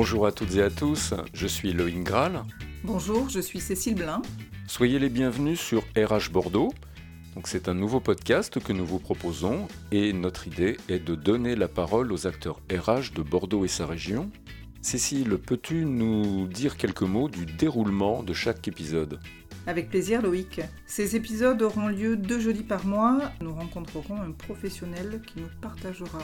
Bonjour à toutes et à tous, je suis Loïc Graal. Bonjour, je suis Cécile Blin. Soyez les bienvenus sur RH Bordeaux. Donc c'est un nouveau podcast que nous vous proposons et notre idée est de donner la parole aux acteurs RH de Bordeaux et sa région. Cécile, peux-tu nous dire quelques mots du déroulement de chaque épisode? Avec plaisir Loïc. Ces épisodes auront lieu deux jeudis par mois. Nous rencontrerons un professionnel qui nous partagera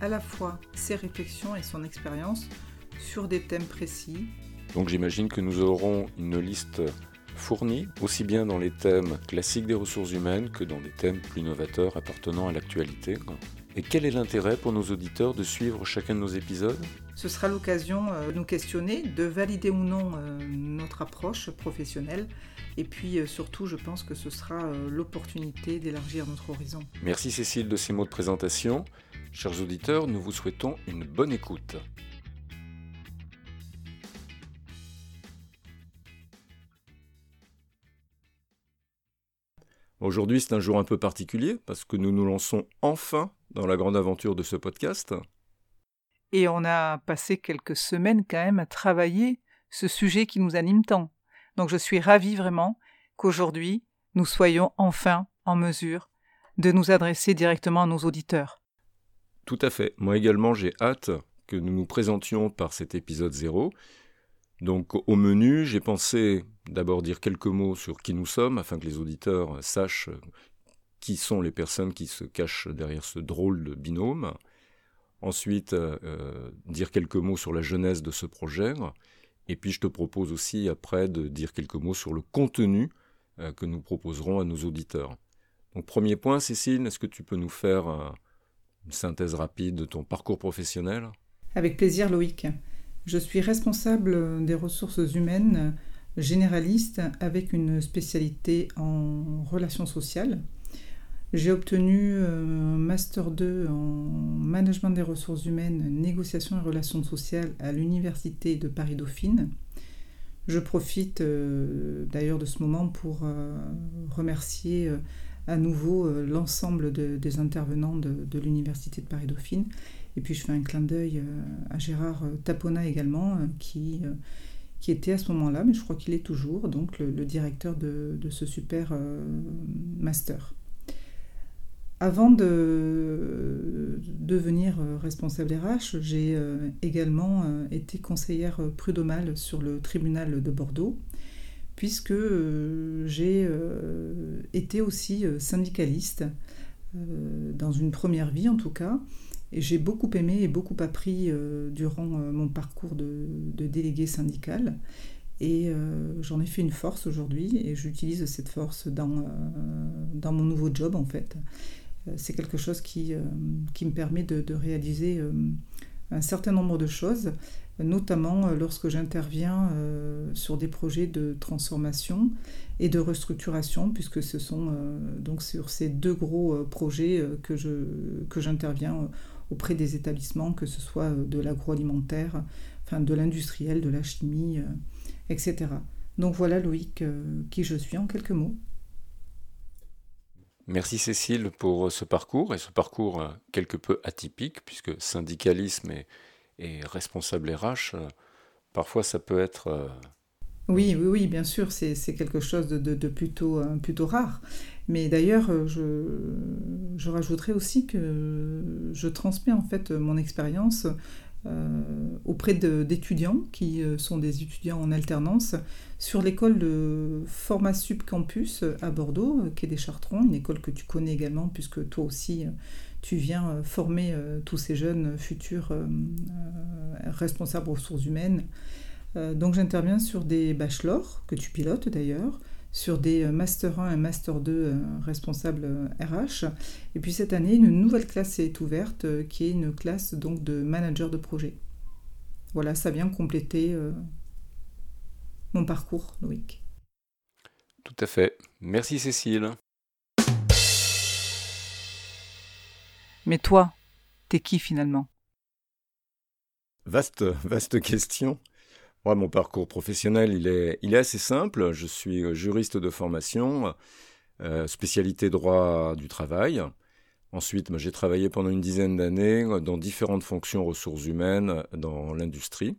à la fois ses réflexions et son expérience sur des thèmes précis. Donc j'imagine que nous aurons une liste fournie, aussi bien dans les thèmes classiques des ressources humaines que dans des thèmes plus novateurs appartenant à l'actualité. Et quel est l'intérêt pour nos auditeurs de suivre chacun de nos épisodes? Ce sera l'occasion euh, de nous questionner, de valider ou non euh, notre approche professionnelle. Et puis euh, surtout, je pense que ce sera l'opportunité d'élargir notre horizon. Merci Cécile de ces mots de présentation. Chers auditeurs, nous vous souhaitons une bonne écoute. Aujourd'hui, c'est un jour un peu particulier parce que nous nous lançons enfin dans la grande aventure de ce podcast. Et on a passé quelques semaines quand même à travailler ce sujet qui nous anime tant. Donc je suis ravie vraiment qu'aujourd'hui nous soyons enfin en mesure de nous adresser directement à nos auditeurs. Tout à fait. Moi également, j'ai hâte que nous nous présentions par cet épisode zéro. Donc au menu, j'ai pensé d'abord dire quelques mots sur qui nous sommes afin que les auditeurs sachent qui sont les personnes qui se cachent derrière ce drôle de binôme. Ensuite, euh, euh, dire quelques mots sur la genèse de ce projet. Et puis, je te propose aussi après de dire quelques mots sur le contenu euh, que nous proposerons à nos auditeurs. Donc, premier point, Cécile, est-ce que tu peux nous faire une synthèse rapide de ton parcours professionnel? Avec plaisir, Loïc. Je suis responsable des ressources humaines généraliste avec une spécialité en relations sociales. J'ai obtenu euh, un Master 2 en Management des ressources humaines, négociation et relations sociales à l'Université de Paris-Dauphine. Je profite euh, d'ailleurs de ce moment pour euh, remercier à nouveau l'ensemble des intervenants de l'Université de Paris-Dauphine. Et puis je fais un clin d'œil à Gérard Tapona également, qui qui était à ce moment-là, mais je crois qu'il est toujours, donc le, directeur de, ce super euh, master. Avant de devenir euh, responsable RH, j'ai euh, également été conseillère prud'homale sur le tribunal de Bordeaux, puisque j'ai été aussi syndicaliste, dans une première vie en tout cas, j'ai beaucoup aimé et beaucoup appris euh, durant euh, mon parcours de, délégué syndical. Et euh, j'en ai fait une force aujourd'hui et j'utilise cette force dans, mon nouveau job en fait. C'est quelque chose qui, me permet de, réaliser un certain nombre de choses, notamment lorsque j'interviens sur des projets de transformation et de restructuration, puisque ce sont donc sur ces deux gros projets que, je, que j'interviens auprès des établissements, que ce soit euh, de l'agroalimentaire, enfin de l'industriel, de la chimie, euh, etc. Donc voilà Loïc, euh, qui je suis en quelques mots. Merci Cécile pour ce parcours, et ce parcours quelque peu atypique, puisque syndicalisme et, responsable RH, parfois ça peut être... Oui, oui, oui, bien sûr, c'est quelque chose de, plutôt, plutôt rare. Mais d'ailleurs, euh, je, rajouterai aussi que je transmets en fait mon expérience euh, auprès d'étudiants qui euh, sont des étudiants en alternance sur l'école de format subcampus à Bordeaux, qui est des Chartrons, une école que tu connais également puisque toi aussi tu viens former tous ces jeunes futurs responsables ressources humaines. donc j'interviens sur des bachelors que tu pilotes d'ailleurs, sur des euh, Master 1 et Master 2 euh, responsables RH. Euh, et puis cette année, une nouvelle classe est ouverte qui est une classe donc de manager de projet. Voilà, ça vient compléter mon parcours, Loïc. Tout à fait. Merci Cécile. Mais toi, t'es qui finalement? Vaste, vaste question mon parcours professionnel, il est, assez simple. Je suis euh, juriste de formation, euh, spécialité droit du travail. Ensuite, j'ai travaillé pendant une dizaine d'années dans différentes fonctions ressources humaines dans l'industrie.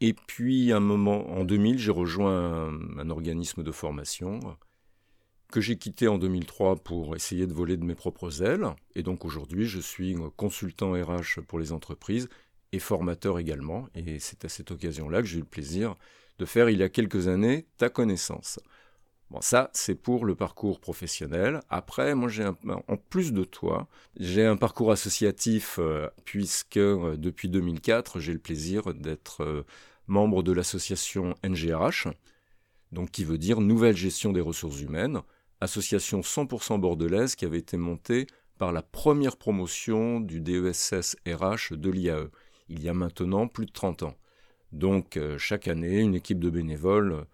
Et puis, un moment, en 2000, j'ai rejoint un, organisme de formation que j'ai quitté en 2003 pour essayer de voler de mes propres ailes. Et donc aujourd'hui, je suis consultant RH pour les entreprises et formateur également. Et c'est à cette occasion-là que j'ai eu le plaisir de faire il y a quelques années ta connaissance. Bon, ça, c'est pour le parcours professionnel. Après, moi, j'ai en plus de toi, j'ai un parcours associatif euh, puisque euh, depuis 2004, j'ai le plaisir d'être euh, membre de l'association NGRH, donc qui veut dire Nouvelle Gestion des Ressources Humaines, association 100% bordelaise qui avait été montée par la première promotion du DESS RH de l'IAE, il y a maintenant plus de 30 ans. Donc euh, chaque année, une équipe de bénévoles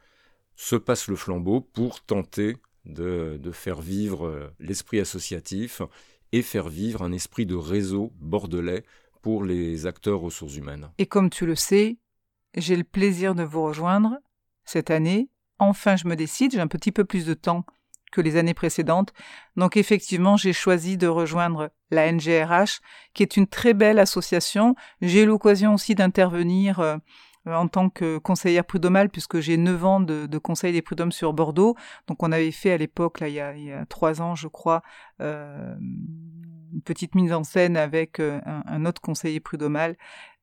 se passe le flambeau pour tenter de, de faire vivre euh, l'esprit associatif et faire vivre un esprit de réseau bordelais pour les acteurs ressources humaines. Et comme tu le sais, j'ai le plaisir de vous rejoindre cette année. Enfin, je me décide, j'ai un petit peu plus de temps que les années précédentes. Donc effectivement, j'ai choisi de rejoindre la NGRH, qui est une très belle association. J'ai eu l'occasion aussi d'intervenir euh, en tant que conseillère prud'homale, puisque j'ai 9 ans de, conseil des prud'hommes sur Bordeaux. Donc on avait fait à l'époque, là il y a, il trois ans je crois, euh, une petite mise en scène avec euh, un, autre conseiller prud'homal.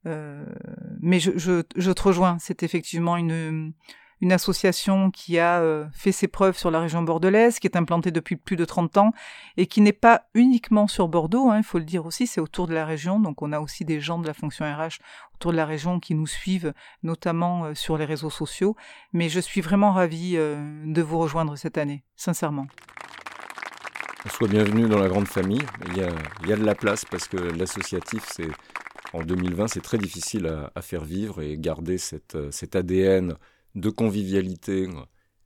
mais je, je, je te rejoins, c'est effectivement une une association qui a euh, fait ses preuves sur la région bordelaise, qui est implantée depuis plus de 30 ans et qui n'est pas uniquement sur Bordeaux, hein, il faut le dire aussi, c'est autour de la région. Donc on a aussi des gens de la fonction RH autour de la région qui nous suivent, notamment euh, sur les réseaux sociaux. Mais je suis vraiment ravie euh, de vous rejoindre cette année, sincèrement. Soit bienvenue dans la grande famille. Il y a, de la place parce que l'associatif, c'est en 2020, c'est très difficile à, faire vivre et garder cet ADN de convivialité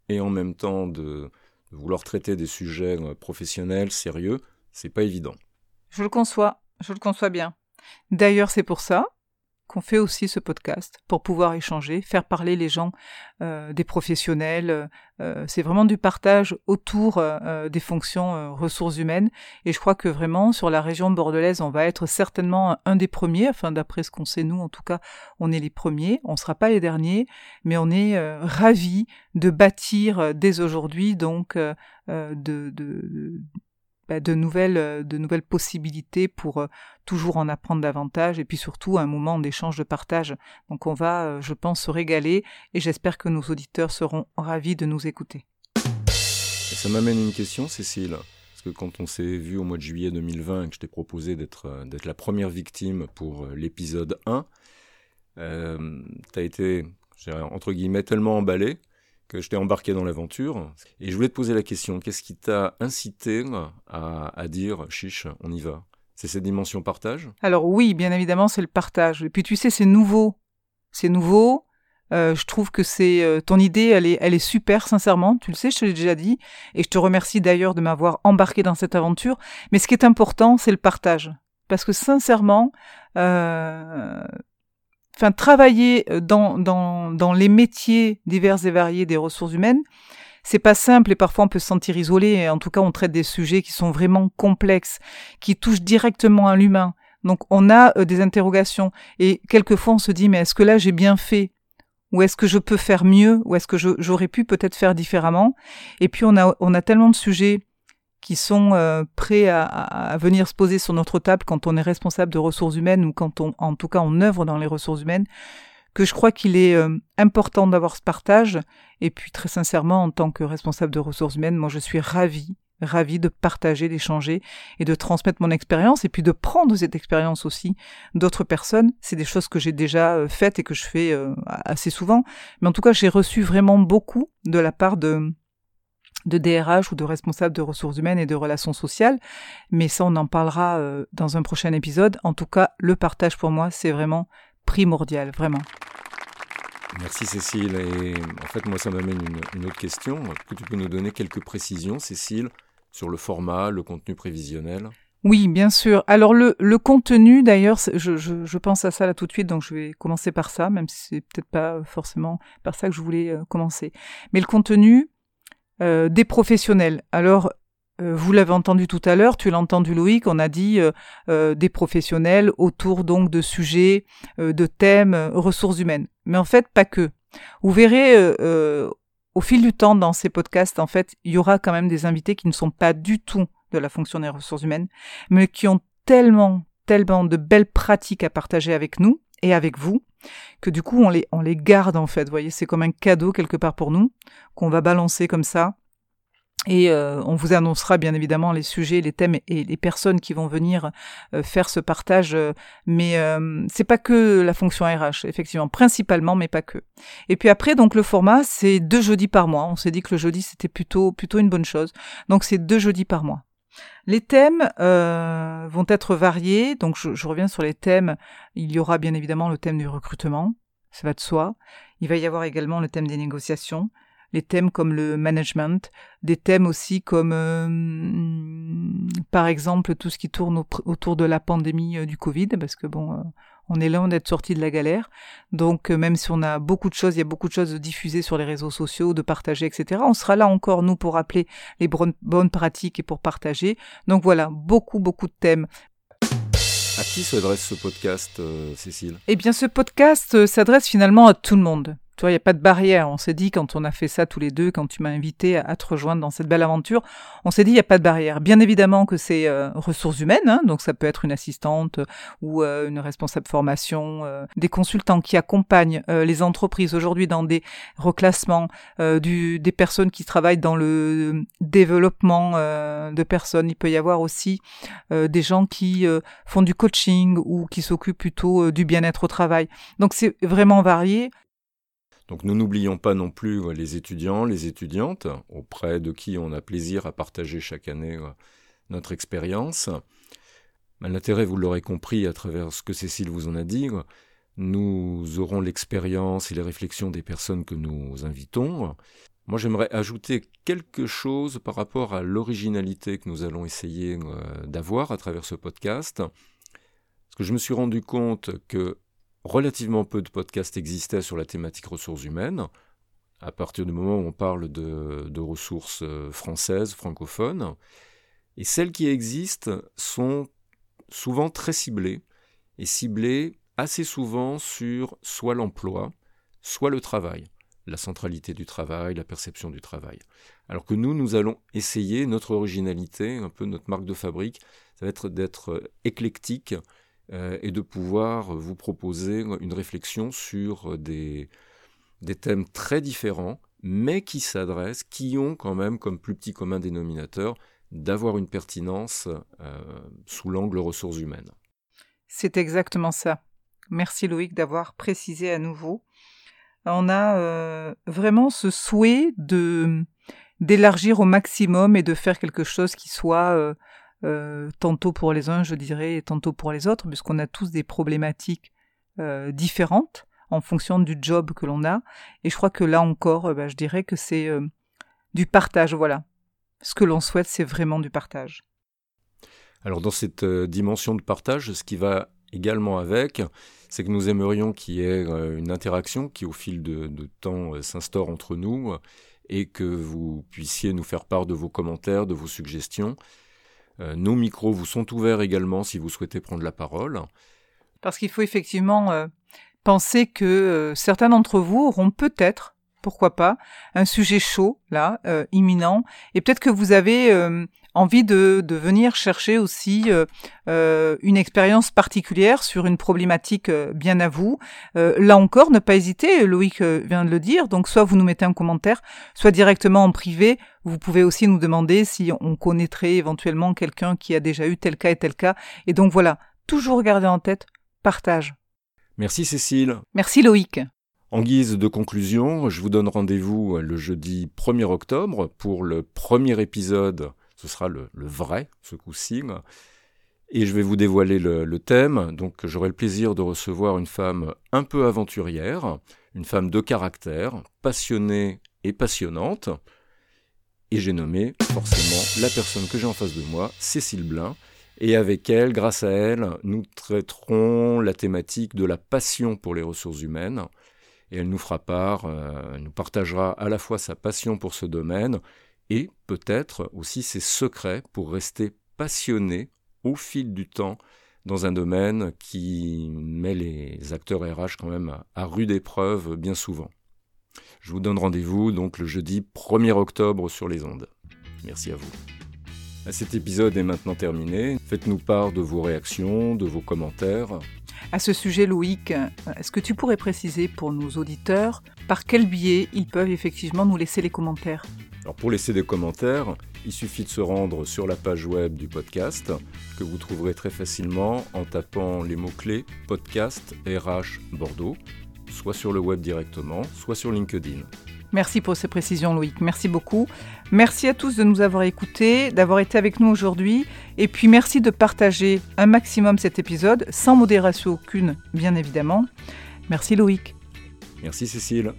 et en même temps de, vouloir traiter des sujets euh, professionnels, sérieux, c'est pas évident. Je le conçois, je le conçois bien. D'ailleurs, c'est pour ça qu'on fait aussi ce podcast pour pouvoir échanger, faire parler les gens euh, des professionnels. Euh, c'est vraiment du partage autour euh, des fonctions ressources humaines. Et je crois que vraiment sur la région bordelaise, on va être certainement un des premiers. Enfin, d'après ce qu'on sait nous, en tout cas, on est les premiers. On ne sera pas les derniers, mais on est ravis de bâtir dès aujourd'hui donc de bah, de, nouvelles, euh, de nouvelles possibilités pour euh, toujours en apprendre davantage et puis surtout un moment d'échange, de partage. Donc on va, euh, je pense, se régaler et j'espère que nos auditeurs seront ravis de nous écouter. ça m'amène une question, Cécile. Parce que quand on s'est vu au mois de juillet 2020 et que je t'ai proposé d'être la première victime pour l'épisode 1, euh, tu as été, entre guillemets, tellement emballé que je t'ai embarqué dans l'aventure. Et je voulais te poser la question, qu'est-ce qui t'a incité à, dire, chiche, on y va? C'est cette dimension partage? Alors oui, bien évidemment, c'est le partage. Et puis tu sais, c'est nouveau. C'est nouveau. Euh, je trouve que c'est euh, ton idée, elle est, elle est super, sincèrement. Tu le sais, je te l'ai déjà dit, et je te remercie d'ailleurs de m'avoir embarqué dans cette aventure. Mais ce qui est important, c'est le partage, parce que sincèrement, euh, enfin travailler euh, dans, dans, les métiers divers et variés des ressources humaines, c'est pas simple et parfois on peut se sentir isolé. En tout cas, on traite des sujets qui sont vraiment complexes, qui touchent directement à l'humain. Donc on a euh, des interrogations et quelquefois on se dit mais est-ce que là j'ai bien fait? Ou est-ce que je peux faire mieux? Ou est-ce que j'aurais pu peut-être faire différemment? Et puis on a on a tellement de sujets qui sont euh, prêts à, venir se poser sur notre table quand on est responsable de ressources humaines ou quand on, en tout cas, on œuvre dans les ressources humaines, que je crois qu'il est euh, important d'avoir ce partage. Et puis, très sincèrement, en tant que responsable de ressources humaines, moi, je suis ravie, ravie de partager, d'échanger et de transmettre mon expérience et puis de prendre cette expérience aussi d'autres personnes. C'est des choses que j'ai déjà euh, faites et que je fais assez souvent. Mais en tout cas, j'ai reçu vraiment beaucoup de la part de de DRH ou de responsable de ressources humaines et de relations sociales, mais ça on en parlera euh, dans un prochain épisode. En tout cas, le partage pour moi, c'est vraiment primordial, vraiment. Merci Cécile. Et en fait, moi, ça m'amène une, autre question. Est-ce que tu peux nous donner quelques précisions, Cécile, sur le format, le contenu prévisionnel? Oui, bien sûr. Alors le, le contenu, d'ailleurs, je, je, je, pense à ça là tout de suite, donc je vais commencer par ça, même si c'est peut-être pas forcément par ça que je voulais euh, commencer. Mais le contenu, euh, des professionnels. Alors, euh, vous l'avez entendu tout à l'heure, tu l'as entendu Loïc, on a dit des professionnels autour donc de sujets, de thèmes, ressources humaines. Mais en fait, pas que. Vous verrez au fil du temps dans ces podcasts, en fait, il y aura quand même des invités qui ne sont pas du tout de la fonction des ressources humaines, mais qui ont tellement, tellement de belles pratiques à partager avec nous et avec vous, que du coup on les, on les garde en fait. Vous voyez, c'est comme un cadeau quelque part pour nous, qu'on va balancer comme ça. Et euh, on vous annoncera bien évidemment les sujets, les thèmes et les personnes qui vont venir euh, faire ce partage. Euh, mais c'est pas que la fonction RH, effectivement, principalement, mais pas que. Et puis après, donc le format, c'est deux jeudis par mois. On s'est dit que le jeudi c'était plutôt plutôt une bonne chose. Donc c'est deux jeudis par mois. Les thèmes euh, vont être variés, donc je, reviens sur les thèmes. Il y aura bien évidemment le thème du recrutement, ça va de soi. Il va y avoir également le thème des négociations, les thèmes comme le management, des thèmes aussi comme euh, par exemple tout ce qui tourne autour de la pandémie euh, du Covid, parce que bon, on est loin d'être sorti de la galère. Donc, euh, même si on a beaucoup de choses, il y a beaucoup de choses de diffuser sur les réseaux sociaux, de partager, etc. On sera là encore, nous, pour rappeler les bonnes pratiques et pour partager. Donc voilà, beaucoup, beaucoup de thèmes. À qui s'adresse ce podcast, euh, Cécile? Eh bien, ce podcast euh, s'adresse finalement à tout le monde. Tu vois, il n'y a pas de barrière. On s'est dit, quand on a fait ça tous les deux, quand tu m'as invité à, te rejoindre dans cette belle aventure, on s'est dit, il n'y a pas de barrière. Bien évidemment que c'est euh, ressources humaines, hein, donc ça peut être une assistante ou euh, une responsable formation, euh, des consultants qui accompagnent les entreprises aujourd'hui dans des reclassements, du, des personnes qui travaillent dans le développement de personnes. Il peut y avoir aussi des gens qui font du coaching ou qui s'occupent plutôt du bien-être au travail. Donc c'est vraiment varié. Donc nous n'oublions pas non plus euh, les étudiants, les étudiantes, auprès de qui on a plaisir à partager chaque année euh, notre expérience. L'intérêt, vous l'aurez compris à travers ce que Cécile vous en a dit, nous aurons l'expérience et les réflexions des personnes que nous invitons. Moi, j'aimerais ajouter quelque chose par rapport à l'originalité que nous allons essayer euh, d'avoir à travers ce podcast. Parce que je me suis rendu compte que relativement peu de podcasts existaient sur la thématique ressources humaines, à partir du moment où on parle de, ressources euh, françaises, francophones. Et celles qui existent sont souvent très ciblées, et ciblées assez souvent sur soit l'emploi, soit le travail, la centralité du travail, la perception du travail. Alors que nous, nous allons essayer, notre originalité, un peu notre marque de fabrique, ça va être d'être éclectique euh, et de pouvoir vous proposer une réflexion sur des, des thèmes très différents, mais qui s'adressent, qui ont quand même comme plus petit commun dénominateur d'avoir une pertinence euh, sous l'angle ressources humaines. C'est exactement ça. Merci Loïc d'avoir précisé à nouveau. On a euh, vraiment ce souhait de d'élargir au maximum et de faire quelque chose qui soit euh, tantôt pour les uns, je dirais, et tantôt pour les autres, puisqu'on a tous des problématiques euh, différentes en fonction du job que l'on a. Et je crois que là encore, euh, bah, je dirais que c'est du partage, voilà. Ce que l'on souhaite, c'est vraiment du partage. Alors dans cette dimension de partage, ce qui va également avec, c'est que nous aimerions qu'il y ait une interaction qui au fil de temps s'instaure entre nous et que vous puissiez nous faire part de vos commentaires, de vos suggestions. Euh, nos micros vous sont ouverts également si vous souhaitez prendre la parole. Parce qu'il faut effectivement euh, penser que euh, certains d'entre vous auront peut-être, pourquoi pas, un sujet chaud, là, imminent, et peut-être que vous avez envie de, de, venir chercher aussi une expérience particulière sur une problématique bien à vous. là encore, ne pas hésiter, Loïc vient de le dire, donc soit vous nous mettez un commentaire, soit directement en privé, vous pouvez aussi nous demander si on connaîtrait éventuellement quelqu'un qui a déjà eu tel cas et tel cas. Et donc voilà, toujours garder en tête, partage. Merci Cécile. Merci Loïc. En guise de conclusion, je vous donne rendez-vous le jeudi 1er octobre pour le premier épisode. Ce sera le, vrai, ce coup-ci. Et je vais vous dévoiler le, thème. Donc j'aurai le plaisir de recevoir une femme un peu aventurière, une femme de caractère, passionnée et passionnante. Et j'ai nommé forcément la personne que j'ai en face de moi, Cécile Blin. Et avec elle, grâce à elle, nous traiterons la thématique de la passion pour les ressources humaines. Et elle nous fera part, euh, nous partagera à la fois sa passion pour ce domaine et peut-être aussi ses secrets pour rester passionné au fil du temps dans un domaine qui met les acteurs RH quand même à, rude épreuve bien souvent. Je vous donne rendez-vous donc le jeudi 1er octobre sur les ondes. Merci à vous. Cet épisode est maintenant terminé. Faites-nous part de vos réactions, de vos commentaires. À ce sujet, Loïc, est-ce que tu pourrais préciser pour nos auditeurs par quel biais ils peuvent effectivement nous laisser les commentaires? Alors pour laisser des commentaires, il suffit de se rendre sur la page web du podcast que vous trouverez très facilement en tapant les mots-clés podcast RH Bordeaux, soit sur le web directement, soit sur LinkedIn. Merci pour ces précisions, Loïc. Merci beaucoup. Merci à tous de nous avoir écoutés, d'avoir été avec nous aujourd'hui. Et puis merci de partager un maximum cet épisode, sans modération aucune, bien évidemment. Merci, Loïc. Merci, Cécile.